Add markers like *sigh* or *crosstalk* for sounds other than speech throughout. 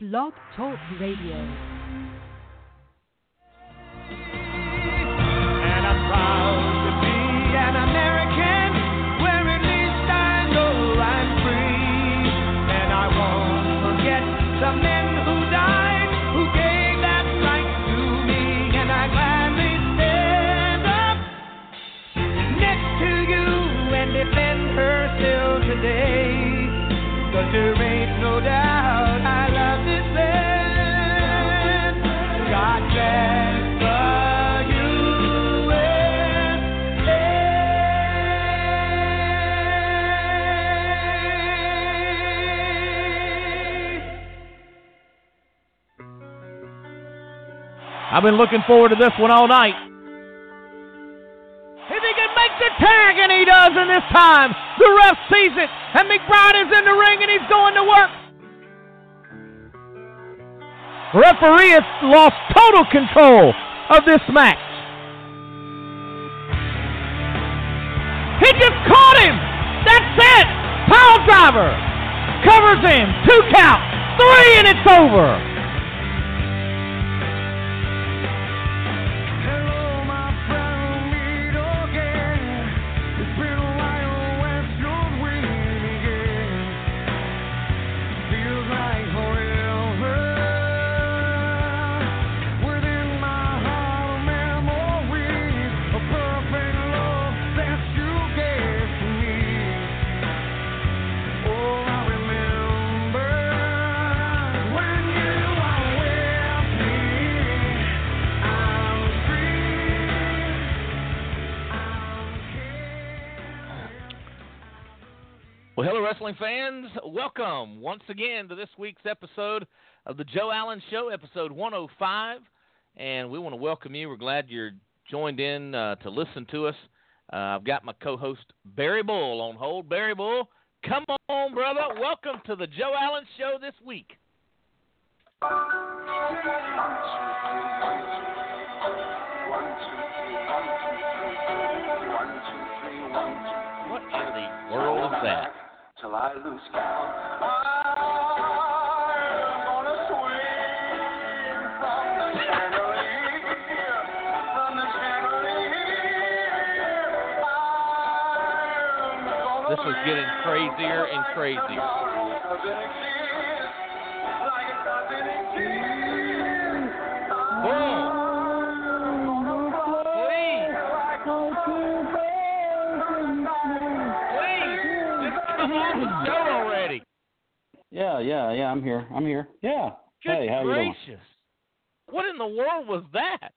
Blog Talk Radio. And I'm proud to be an American, I've been looking forward to this one all night. If he can make the tag, and he does in this time, the ref sees it, and McBride is in the ring, and he's going to work. Referee has lost total control of this match. He just caught him. That's it. Pile driver covers him. Two count, three, and it's over. Wrestling fans. Welcome once again to this week's episode of the Joe Allen Show, episode 105. And we want to welcome you. We're glad you're joined in uh, to listen to us. Uh, I've got my co host, Barry Bull, on hold. Barry Bull, come on, brother. Welcome to the Joe Allen Show this week. What in the world is that? Till I lose count. I'm gonna swing from the chandelier, from the chandelier. I'm gonna This is getting crazier and crazier. Please. Just come on the show already. Yeah, yeah, yeah. I'm here. I'm here. Yeah. Good hey, how you doing? gracious. What in the world was that?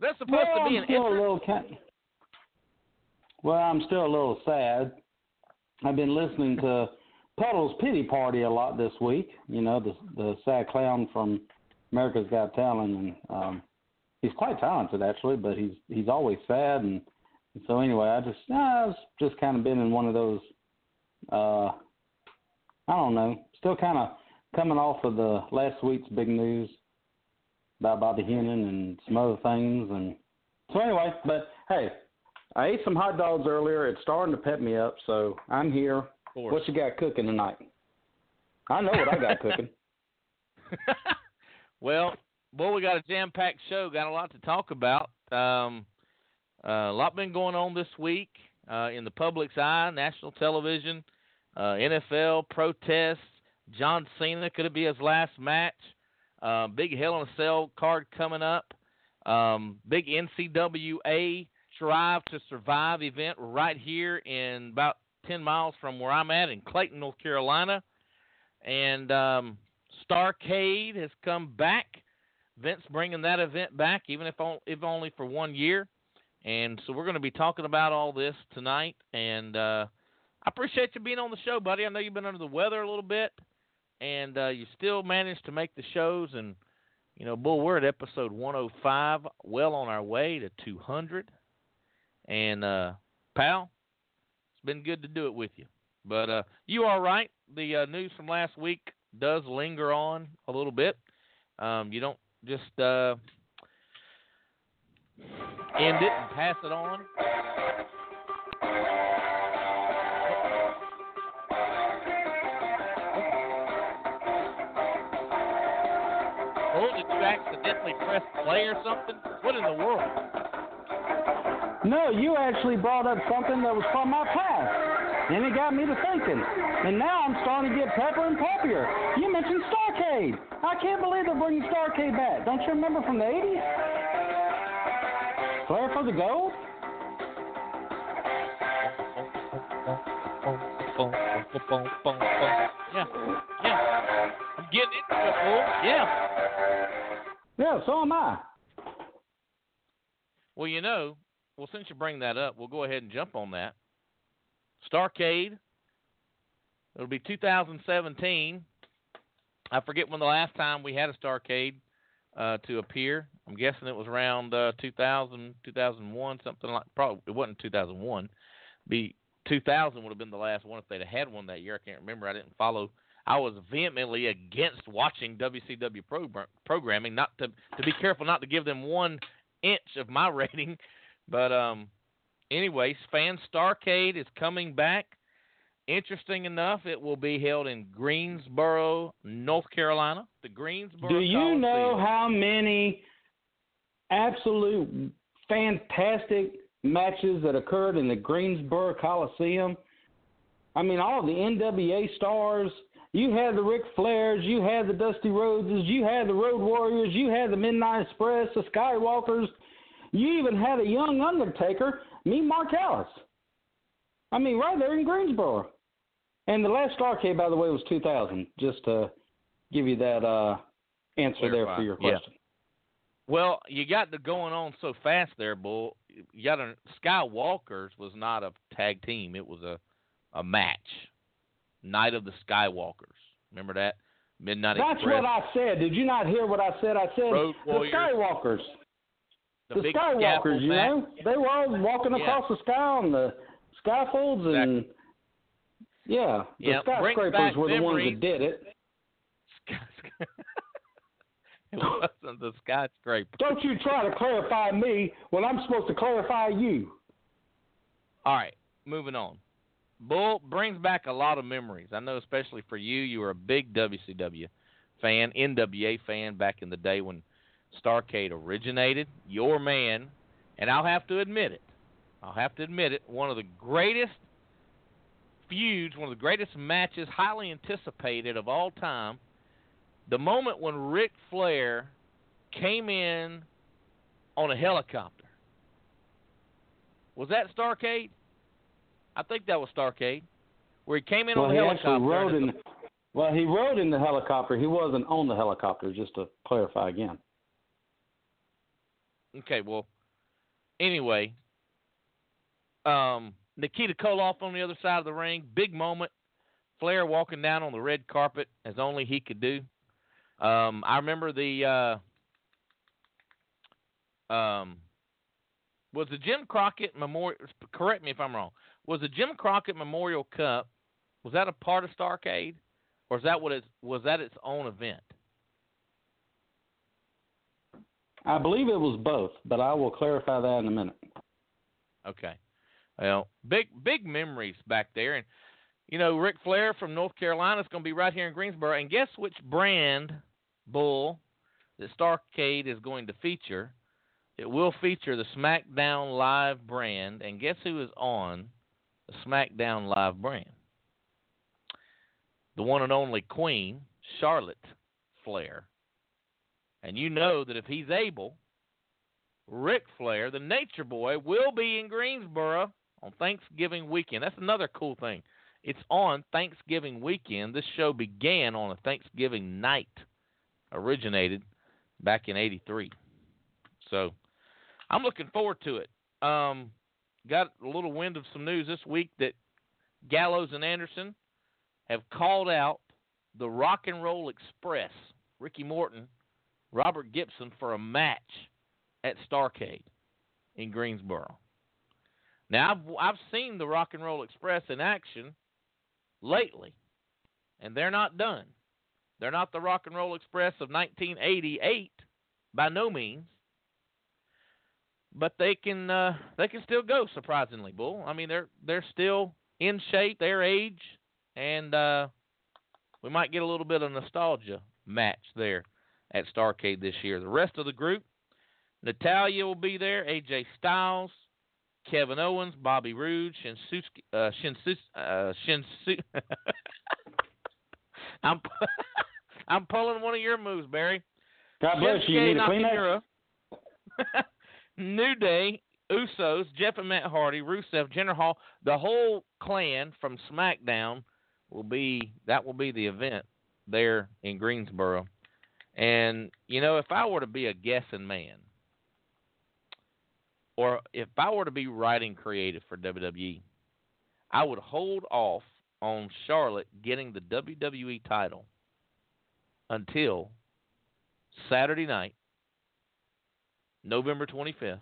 That's supposed well, to be I'm an still a little kind. Well, I'm still a little sad. I've been listening to Puddle's Pity Party a lot this week. You know, the the sad clown from America's Got Talent, and um, he's quite talented actually, but he's he's always sad, and, and so anyway, I just I've just kind of been in one of those. uh I don't know, still kind of coming off of the last week's big news about Bobby Heenan and some other things, and so anyway, but hey, I ate some hot dogs earlier. It's starting to pep me up, so I'm here. What you got cooking tonight? I know what I got cooking. *laughs* *laughs* well, boy, we got a jam-packed show. Got a lot to talk about. Um, uh, a lot been going on this week uh, in the public's eye, national television, uh, NFL protests. John Cena could it be his last match? Uh, big Hell in a Cell card coming up. Um, big NCWA Strive to Survive event right here in about 10 miles from where I'm at in Clayton, North Carolina. And um, Starcade has come back. Vince bringing that event back, even if only for one year. And so we're going to be talking about all this tonight. And uh, I appreciate you being on the show, buddy. I know you've been under the weather a little bit, and uh, you still managed to make the shows. And, you know, Bull, we're at episode 105, well on our way to 200. And, uh, pal, it's been good to do it with you. But uh, you are right. The uh, news from last week does linger on a little bit. Um, you don't just uh, end it and pass it on. You accidentally press play or something? What in the world? No, you actually brought up something that was from my past, and it got me to thinking. And now I'm starting to get pepper and peppier. You mentioned Starcade. I can't believe they're bringing Starcade back. Don't you remember from the 80s? For the gold? Yeah, yeah. I'm getting into it, Bull. Yeah. Yeah, so am I. Well, you know, well, since you bring that up, we'll go ahead and jump on that. Starcade. It'll be 2017. I forget when the last time we had a Starcade uh, to appear. I'm guessing it was around uh, 2000, 2001, something like. Probably it wasn't 2001. Be 2000 would have been the last one if they'd had one that year. I can't remember. I didn't follow. I was vehemently against watching WCW program, programming. Not to to be careful not to give them one inch of my *laughs* rating, but um, anyways, Fan Starcade is coming back. Interesting enough, it will be held in Greensboro, North Carolina. The Greensboro. Do you Coliseum. know how many absolute fantastic matches that occurred in the Greensboro Coliseum? I mean, all the NWA stars. You had the Ric Flairs, you had the Dusty Rhodeses, you had the Road Warriors, you had the Midnight Express, the Skywalkers. You even had a young Undertaker, me, Mark Callous. I mean, right there in Greensboro. And the last Starcade, by the way, was 2000. Just to give you that uh, answer there for your Yeah. question. Well, you got the going on so fast there, Bull. You got a Skywalkers was not a tag team; it was a a match. Night of the Skywalkers. Remember that? Midnight That's Express. what I said. Did you not hear what I said? I said Road the Warriors. Skywalkers. The, big Skywalkers, you match. know, they were all walking Yeah. across the sky on the scaffolds, and yeah, the brings skyscrapers were the ones that did it. *laughs* It wasn't the skyscraper. Don't you try to clarify me when I'm supposed to clarify you. All right, moving on. Bull brings back a lot of memories. I know, especially for you, you were a big WCW fan, NWA fan back in the day when Starcade originated. Your man, and I'll have to admit it. I'll have to admit it. One of the greatest feuds, one of the greatest matches, highly anticipated of all time. The moment when Ric Flair came in on a helicopter. Was that Starcade? I think that was Starcade, where he came in well, on he a actually helicopter. rode in. Well, he rode in the helicopter. He wasn't on the helicopter. Just to clarify again. Okay, well, anyway, um, Nikita Koloff on the other side of the ring, big moment. Flair walking down on the red carpet as only he could do. Um, I remember the uh, um, was the Jim Crockett Memorial. Correct me if I'm wrong. Was the Jim Crockett Memorial Cup was that a part of Starcade, or is that what it was that its own event? I believe it was both, but I will clarify that in a minute. Okay. Well, big big memories back there, and you know Ric Flair from North Carolina is going to be right here in Greensboro, and guess which brand bull that Starcade is going to feature? It will feature the SmackDown Live brand, and guess who is on the SmackDown Live brand? The one and only Queen Charlotte Flair. And you know that if he's able, Ric Flair, the Nature Boy, will be in Greensboro on Thanksgiving weekend. That's another cool thing. It's on Thanksgiving weekend. This show began on a Thanksgiving night, originated back in '83. So I'm looking forward to it. Um, got a little wind of some news this week that Gallows and Anderson have called out the Rock and Roll Express, Ricky Morton, Robert Gibson, for a match at Starcade in Greensboro. Now I've I've seen the Rock and Roll Express in action lately, and they're not done. They're not the Rock and Roll Express of 1988 by no means, but they can uh, they can still go. Surprisingly, Bull. I mean they're they're still in shape, their age, and uh, we might get a little bit of nostalgia match there at Starcade this year. The rest of the group, Natalya will be there, AJ Styles, Kevin Owens, Bobby Roode, Shinsuke, uh, Shinsu, uh, Shinsu. *laughs* I'm *laughs* I'm pulling one of your moves, Barry. God bless you. You need a Kleenex? *laughs* New Day, Usos, Jeff and Matt Hardy, Rusev, Jinder Mahal, the whole clan from SmackDown will be that will be the event there in Greensboro. And you know, if I were to be a guessing man, or if I were to be writing creative for WWE, I would hold off on Charlotte getting the WWE title until Saturday night, November 25th,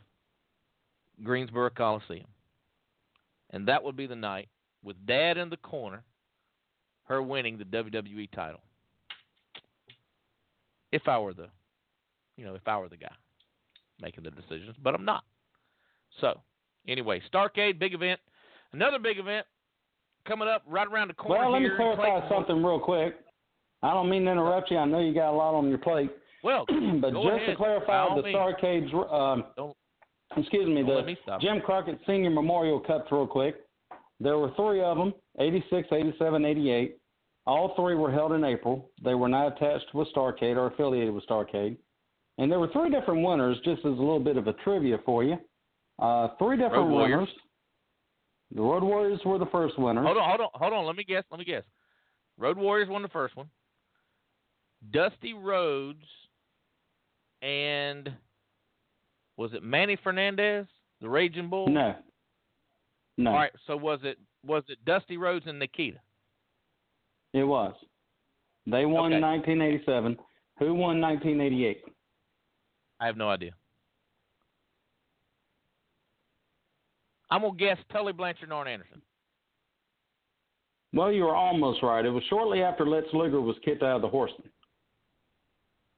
Greensboro Coliseum. And that would be the night with Dad in the corner, her winning the WWE title. If I were the, you know, if I were the guy making the decisions, but I'm not. So, anyway, Starcade, big event. Another big event coming up right around the corner. Well, let me clarify something real quick. I don't mean to interrupt you. I know you got a lot on your plate. Well, *clears throat* but just ahead. to clarify, the. Starcade's, um, excuse me, the me. Jim Crockett Senior Memorial Cups, real quick. There were three of them 86, 87, 88. All three were held in April. They were not attached with Starcade or affiliated with Starcade. And there were three different winners, just as a little bit of a trivia for you. Uh, three different Road Warriors. winners. The Road Warriors were the first winner. Hold on, hold on, hold on. Let me guess. Let me guess. Road Warriors won the first one. Dusty Rhodes and was it Manny Fernandez, the Raging Bull? No. No. All right. So was it was it Dusty Rhodes and Nikita? It was. They won Okay. 1987. Who won 1988? I have no idea. I'm gonna guess Tully Blanchard and Arn Anderson. Well, you were almost right. It was shortly after Lex Luger was kicked out of the Horsemen.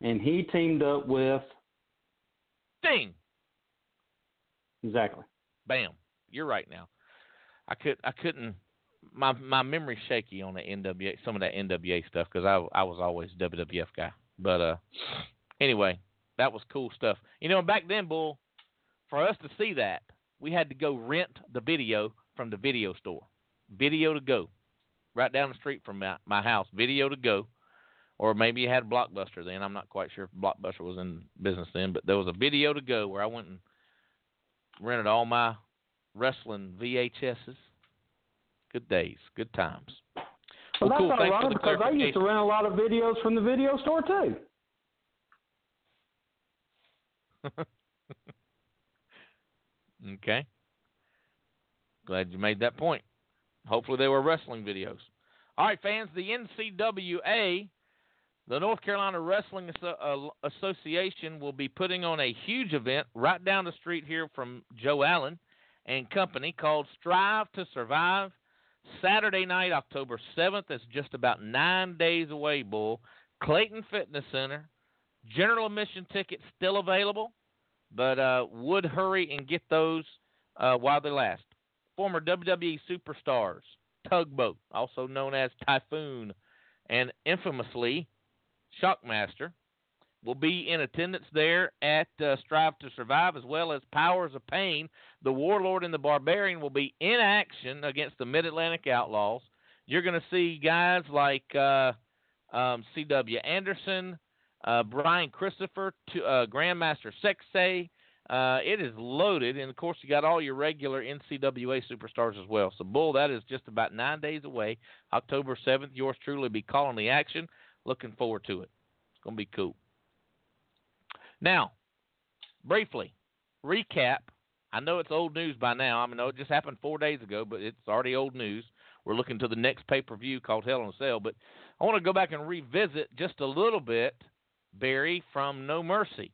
And he teamed up with Sting. exactly. Bam. You're right now. I could I couldn't my my memory's shaky on the NWA some of that NWA stuff because I I was always WWF guy. But uh anyway, that was cool stuff. You know, back then, Bull, for us to see that, we had to go rent the video from the video store. Video to go. Right down the street from my, my house. Video to go. Or maybe you had Blockbuster then. I'm not quite sure if Blockbuster was in business then, but there was a video to go where I went and rented all my wrestling VHSs. Good days, good times. Well, that's cool. For ironic because I used to rent a lot of videos from the video store too. *laughs* Okay. Glad you made that point. Hopefully they were wrestling videos. All right, fans, the NCWA, the North Carolina Wrestling uh, Association, will be putting on a huge event right down the street here from Joe Allen and company called Strive to Survive. Saturday night, October 7th. That's just about nine days away, Bull. Clayton Fitness Center. General admission tickets still available but uh, would hurry and get those uh, while they last. Former WWE superstars, Tugboat, also known as Typhoon, and infamously Shockmaster, will be in attendance there at uh, Strive to Survive, as well as Powers of Pain. The Warlord and the Barbarian will be in action against the Mid Atlantic Outlaws. You're going to see guys like uh, um, C.W. Anderson, uh, Brian Christopher, to, uh, Grandmaster Sexay. Uh, it is loaded, and of course, you got all your regular NCWA superstars as well. So, Bull, that is just about nine days away. October 7th, yours truly be calling the action. Looking forward to it. It's going to be cool. Now, briefly, recap. I know it's old news by now. I mean, it just happened four days ago, but it's already old news. We're looking to the next pay per view called Hell in a Cell. But I want to go back and revisit just a little bit Barry from No Mercy.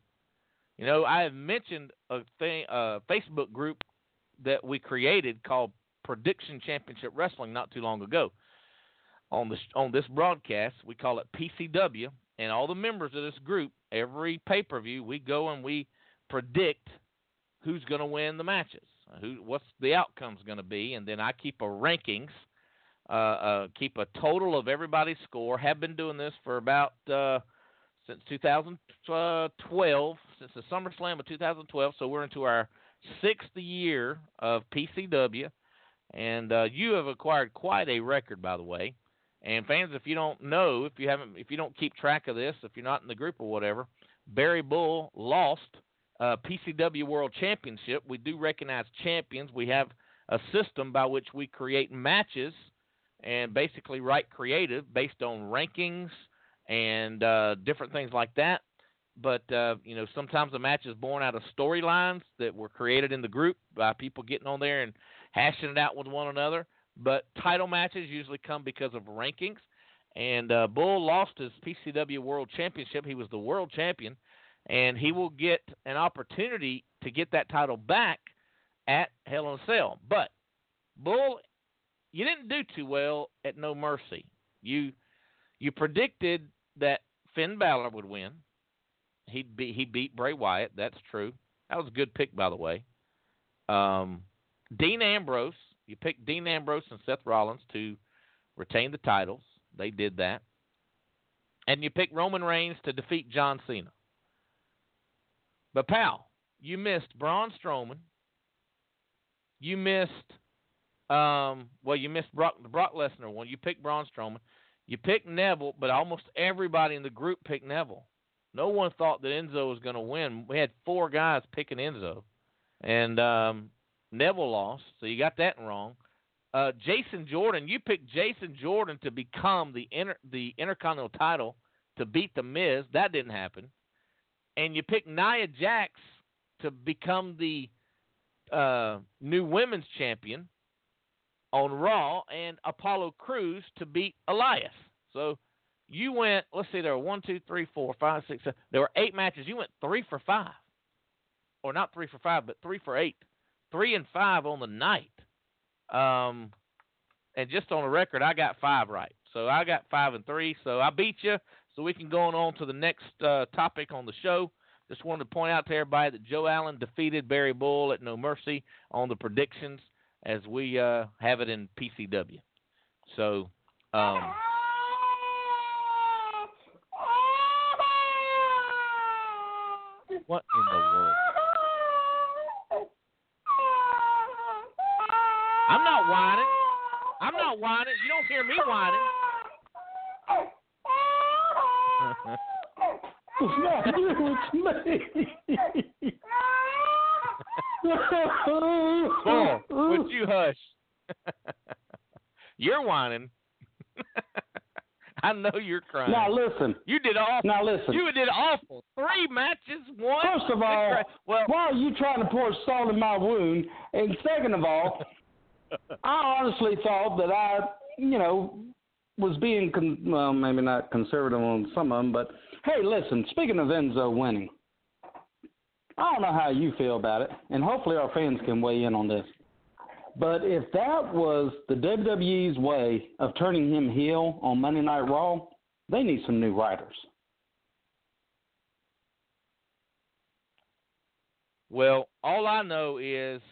You know, I have mentioned a thing, a Facebook group that we created called Prediction Championship Wrestling not too long ago. On this on this broadcast, we call it PCW, and all the members of this group, every pay per view, we go and we predict who's going to win the matches, who what's the outcome's going to be, and then I keep a rankings, uh, uh, keep a total of everybody's score. Have been doing this for about uh, since 2012, since the SummerSlam of 2012. So we're into our sixth year of PCW, and uh, you have acquired quite a record, by the way. And fans, if you don't know, if you haven't, if you don't keep track of this, if you're not in the group or whatever, Barry Bull lost uh, PCW World Championship. We do recognize champions. We have a system by which we create matches and basically write creative based on rankings and uh, different things like that. But uh, you know, sometimes a match is born out of storylines that were created in the group by people getting on there and hashing it out with one another. But title matches usually come because of rankings. And uh, Bull lost his PCW World Championship. He was the world champion, and he will get an opportunity to get that title back at Hell in a Cell. But Bull, you didn't do too well at No Mercy. You you predicted that Finn Balor would win. He beat he beat Bray Wyatt. That's true. That was a good pick, by the way. Um, Dean Ambrose. You picked Dean Ambrose and Seth Rollins to retain the titles. They did that. And you picked Roman Reigns to defeat John Cena. But pal, you missed Braun Strowman. You missed um, well, you missed Brock the Brock Lesnar one. You picked Braun Strowman. You picked Neville, but almost everybody in the group picked Neville. No one thought that Enzo was going to win. We had four guys picking Enzo, and um, Neville lost, so you got that wrong. Uh, Jason Jordan, you picked Jason Jordan to become the inter, the Intercontinental title to beat the Miz. That didn't happen, and you picked Nia Jax to become the uh, new women's champion on Raw, and Apollo Crews to beat Elias. So you went. Let's see, there were one, two, three, four, five, six, seven. There were eight matches. You went three for five, or not three for five, but three for eight, three and five on the night. Um, and just on the record, I got five right. So I got five and three. So I beat you. So we can go on to the next uh, topic on the show. Just wanted to point out to everybody that Joe Allen defeated Barry Bull at No Mercy on the predictions as we uh, have it in PCW. So, um, what in the world? I'm not whining. I'm not whining. You don't hear me whining. *laughs* You, it's me. *laughs* Bull, would you hush? *laughs* you're whining. *laughs* I know you're crying. Now listen. You did awful. Now listen. You did awful. Three matches, one. First of all, well, why are you trying to pour salt in my wound? And second of all, *laughs* I honestly thought that I, you know, was being con- well, maybe not conservative on some of them, but hey, listen. Speaking of Enzo winning, don't know how you feel about it, and hopefully our fans can weigh in on this. But if that was the WWE's way of turning him heel on Monday Night Raw, they need some new writers. Well, all I know is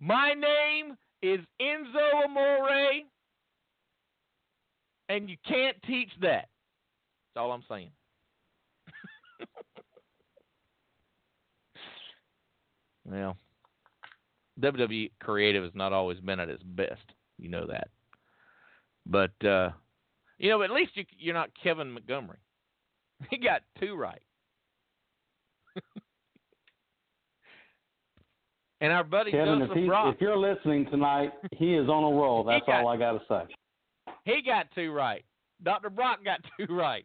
my name is Enzo Amore, and you can't teach that. That's all I'm saying. Well, WWE creative has not always been at its best. You know that. But uh you know, at least you, you're not Kevin Montgomery. *laughs* He got two right. *laughs* and our buddy Kevin, Joseph if, he, Brock, if you're listening tonight, he is on a roll. *laughs* That's got- all I got to say. he got two right. Dr. Brock got two right.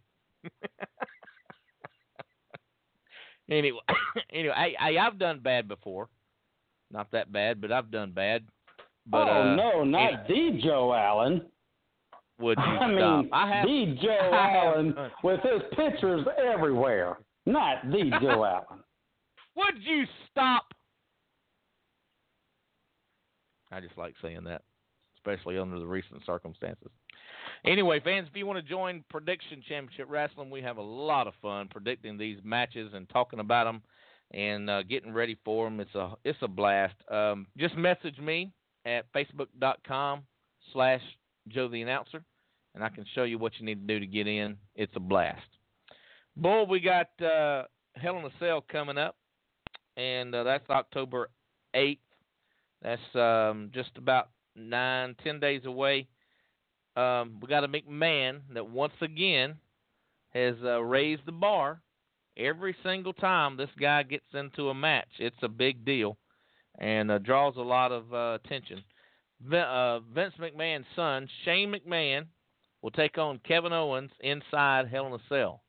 Anyway, *coughs* anyway, I, I I've done bad before. Not that bad, but I've done bad. But oh uh, no, not the Joe Allen. would you *laughs* I stop? mean, I have the Joe *laughs* I have Allen done- with his pictures everywhere. Not the *laughs* Joe Allen. Would you stop? I just like saying that, especially under the recent circumstances. Anyway, fans, if you want to join Prediction Championship Wrestling, we have a lot of fun predicting these matches and talking about them and uh, getting ready for them. It's a it's a blast. Um, just message me at facebook.com slash Joe the Announcer, and I can show you what you need to do to get in. It's a blast. Bull, we got uh, Hell in a Cell coming up, and uh, that's October 8th. That's um, just about nine, ten days away. Um, we got a McMahon that once again has uh, raised the bar. Every single time this guy gets into a match, it's a big deal and uh, draws a lot of uh, attention. Uh, Vince McMahon's son, Shane McMahon, will take on Kevin Owens inside Hell in a Cell.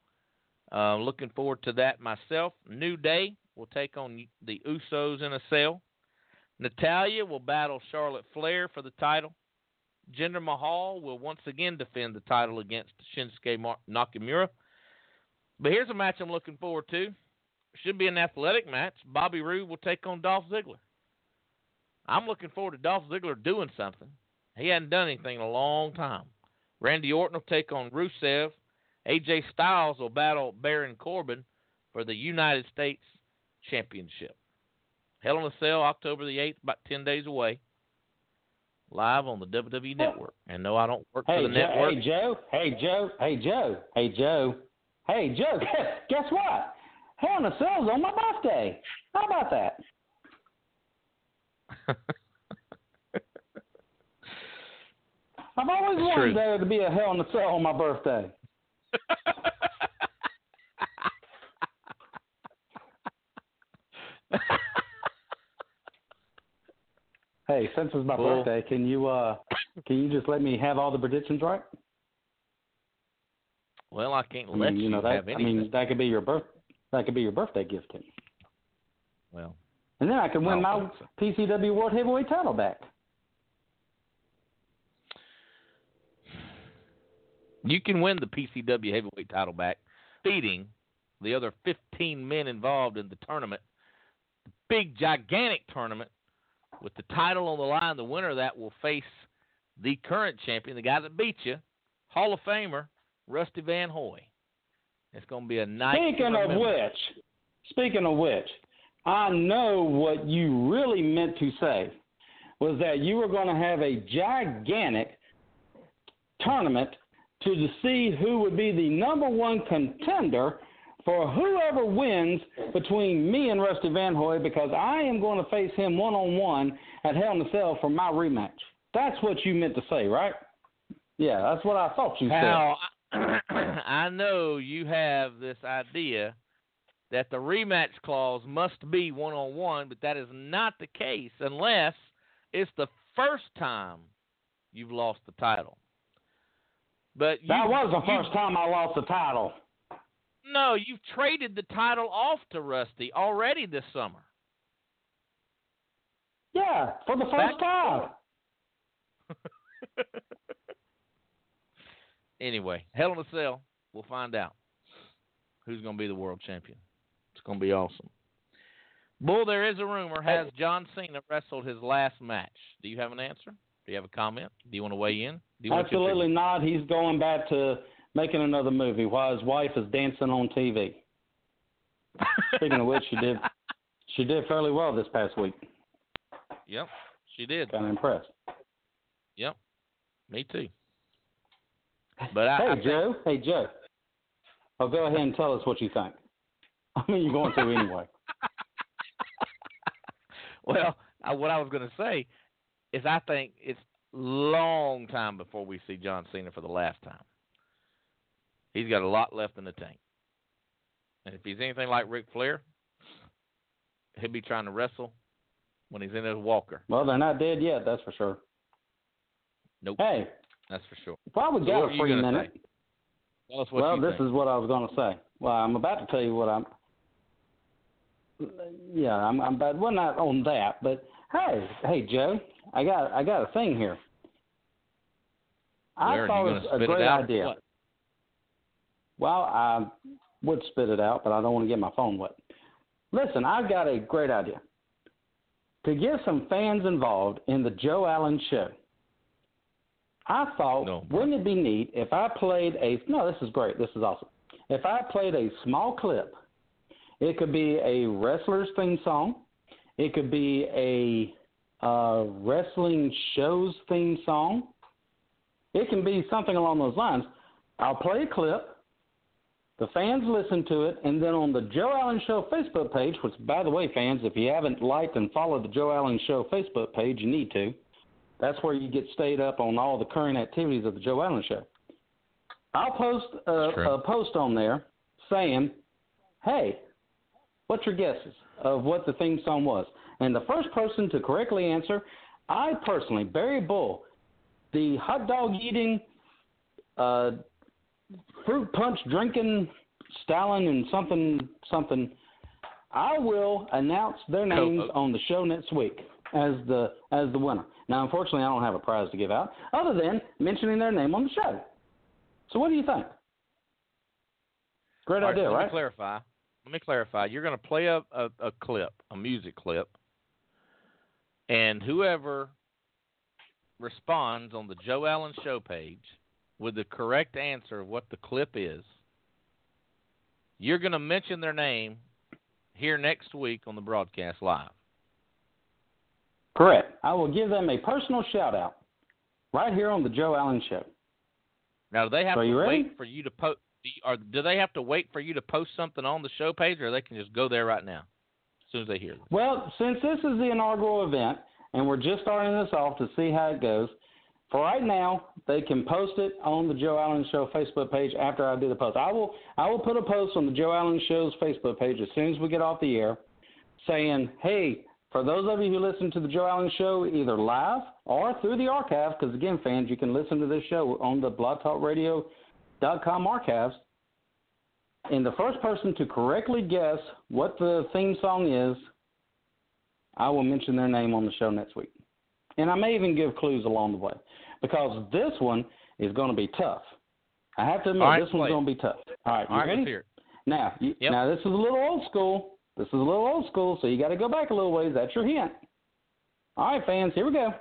Uh, looking forward to that myself. New Day will take on the Usos in a cell. Natalya will battle Charlotte Flair for the title. Jinder Mahal will once again defend the title against Shinsuke Nakamura. But here's a match I'm looking forward to. Should be an athletic match. Bobby Roode will take on Dolph Ziggler. I'm looking forward to Dolph Ziggler doing something. He hadn't done anything in a long time. Randy Orton will take on Rusev. AJ Styles will battle Baron Corbin for the United States Championship. Hell in a Cell, October the 8th, about 10 days away. Live on the WWE Network. And no, I don't work hey, for the Joe, network. Hey, Joe. Hey, Joe. Hey, Joe. Hey, Joe. Hey, Joe. Guess what? Hell in a Cell's on my birthday. How about that? *laughs* I've always It's wanted true. there to be a Hell in a Cell on my birthday. Hey, since it's my birthday, can you uh can you just let me have all the predictions right? well, I can't I let mean, you, know that have I mean that could be your birth that could be your birthday gift to me. well, And then I can win I my don't PCW World Heavyweight title back. you can win the PCW heavyweight title back, beating the other 15 men involved in the tournament. the Big, gigantic tournament with the title on the line. The winner of that will face the current champion, the guy that beat you, Hall of Famer Rusty Van Hoy. It's going to be a night. Speaking of which, speaking of which, I know what you really meant to say was that you were going to have a gigantic tournament to see who would be the number one contender for whoever wins between me and Rusty Van Hoy because I am going to face him one on one at Hell in a Cell for my rematch. That's what you meant to say, right? Yeah, that's what I thought you said. Now, I *clears throat* know you have this idea that the rematch clause must be one on one, but that is not the case unless it's the first time you've lost the title. But you, That was the you- first time I lost the title. No, you've traded the title off to Rusty already this summer. Yeah, for the first and time. *laughs* Anyway, Hell in a Cell, we'll find out who's going to be the world champion. It's going to be awesome. Bull, there is a rumor. Has John Cena wrestled his last match? Do you have an answer? Do you have a comment? Do you want to weigh in? Do you want Absolutely not. He's going back to making another movie while his wife is dancing on TV. Speaking of which, she did she did fairly well this past week. Yep, she did. Kind of impressed. Yep, me too. But I, hey I Joe, hey Joe. Oh, go ahead and tell us what you think. *laughs* I mean, you're going to anyway. *laughs* well, I, what I was going to say is I think it's long time before we see John Cena for the last time. He's got a lot left in the tank. And if he's anything like Ric Flair, he'll be trying to wrestle when he's in his walker. Well, they're not dead yet, that's for sure. Nope, Hey, that's for sure. Probably So got what a free minute, say? Tell us what well, this think. is what I was going to say. Well, I'm about to tell you what I'm. Yeah, I'm. I'm bad. Well, not on that, but hey, hey, Joe, I got, I got a thing here. I Where, thought it was a great idea. Well, I would spit it out, but I don't want to get my phone wet. Listen, I've got a great idea. To get some fans involved in the Joe Allen show, I thought, No. wouldn't it be neat if I played a. No, this is great. This is awesome. If I played a small clip, it could be a wrestler's theme song, it could be a uh, wrestling show's theme song, It can be something along those lines. I'll play a clip. The fans listen to it, and then on the Joe Allen Show Facebook page, which, by the way, fans, if you haven't liked and followed the Joe Allen Show Facebook page, you need to. That's where you get stayed up on all the current activities of the Joe Allen Show. I'll post a, a post on there saying, "Hey, what's your guesses of what the theme song was?" And the first person to correctly answer, I personally, Barry Bull, the hot dog eating, uh, fruit punch drinking Stalin and something something. I will announce their names on the show next week as the as the winner. Now, unfortunately, I don't have a prize to give out other than mentioning their name on the show. So, what do you think? Great All idea, right? so right? Let me clarify. Let me clarify. You're going to play a, a, a clip, a music clip, and whoever responds on the Joe Allen Show page with the correct answer of what the clip is, you're going to mention their name here next week on the broadcast live. Correct. I will give them a personal shout out right here on the Joe Allen Show. Now, do they have So to wait for you to post? Or do they have to wait for you to post something on the show page, or they can just go there right now as soon as they hear? Well, since this is the inaugural event and we're just starting this off to see how it goes, for right now they can post it on the Joe Allen Show Facebook page after I do the post. I will I will put a post on the Joe Allen Show's Facebook page as soon as we get off the air, saying, "Hey, for those of you who listen to the Joe Allen Show either live or through the archive, because again, fans, you can listen to this show on the blogtalkradio.com archives. And the first person to correctly guess what the theme song is, I will mention their name on the show next week. And I may even give clues along the way because this one is going to be tough. I have to admit, right, this one's going to be tough. All right, All you right, ready? let's hear it. Now, you, Yep. now this is a little old school. This is a little old school, so you got to go back a little ways. That's your hint. All right, fans, here we go.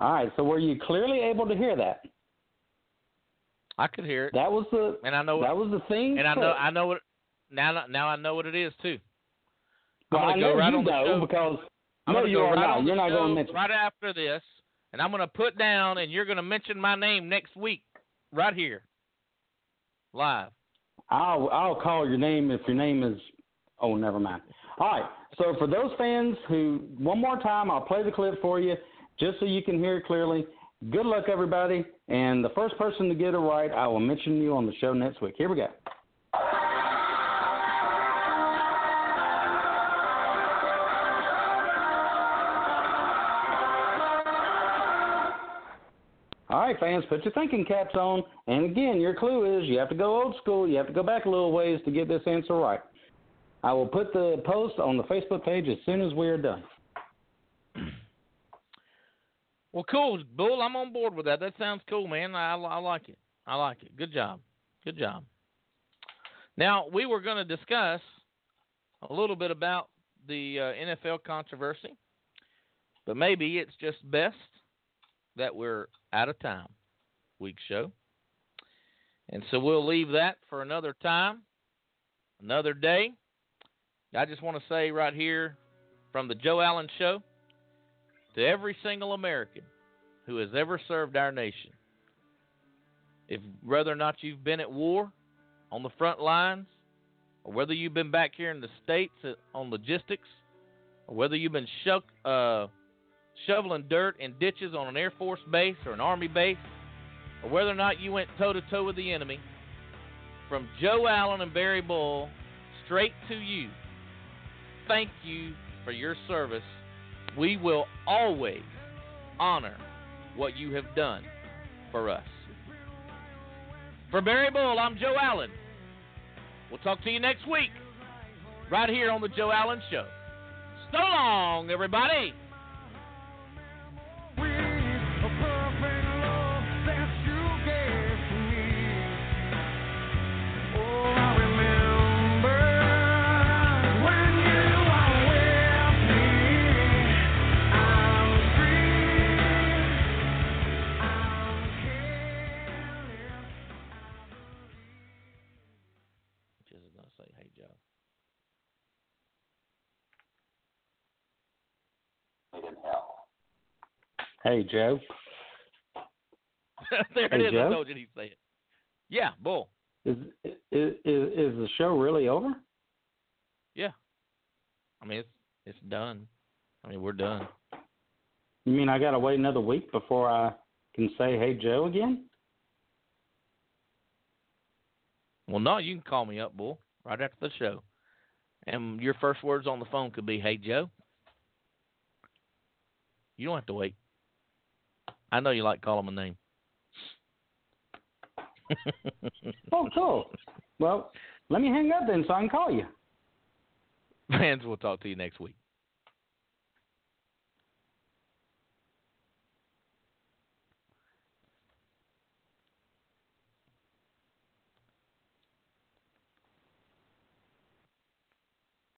All right, so were you clearly able to hear that? I could hear it, That was the and I know that was the thing. and I know I know what now now I know what it is too. I'm Well, gonna go right on the show. because I'm no, gonna you go are right not. You're not going to mention. right after this, and I'm gonna put down, and you're gonna mention my name next week, right here, live. I'll I'll call your name if your name is. Oh, never mind. All right. So for those fans who, one more time, I'll play the clip for you just so you can hear it clearly. Good luck, everybody. And the first person to get it right, I will mention you on the show next week. Here we go. All right, fans, put your thinking caps on. And again, your clue is you have to go old school. You have to go back a little ways to get this answer right. I will put the post on the Facebook page as soon as we are done. Well, cool, Bull. I'm on board with that. That sounds cool, man. I, I like it. I like it. Good job. Good job. Now we were going to discuss a little bit about the uh, NFL controversy, but maybe it's just best that we're out of time. Week show, and so we'll leave that for another time, another day. I just want to say right here from the Joe Allen Show to every single American who has ever served our nation. If whether or not you've been at war on the front lines, or whether you've been back here in the states on logistics, or whether you've been shuck, uh, shoveling dirt in ditches on an Air Force base or an Army base, or whether or not you went toe to toe with the enemy, from Joe Allen and Barry Bull, straight to you. Thank you for your service we will always honor what you have done for us. For Barry Bull, I'm Joe Allen. We'll talk to you next week, right here on The Joe Allen Show. So long, everybody. Hey, Joe. *laughs* there Hey, it is. Joe? I told you he'd say it. Yeah, Bull. Is, is is is the show really over? Yeah. I mean, it's it's done. I mean, we're done. You mean I got to wait another week before I can say "Hey, Joe" again? Well, no, you can call me up, Bull, right after the show. And your first words on the phone could be, hey, Joe. You don't have to wait. I know you like calling my name. Oh, cool. Well, let me hang up then so I can call you. *laughs* Fans, we'll talk to you next week.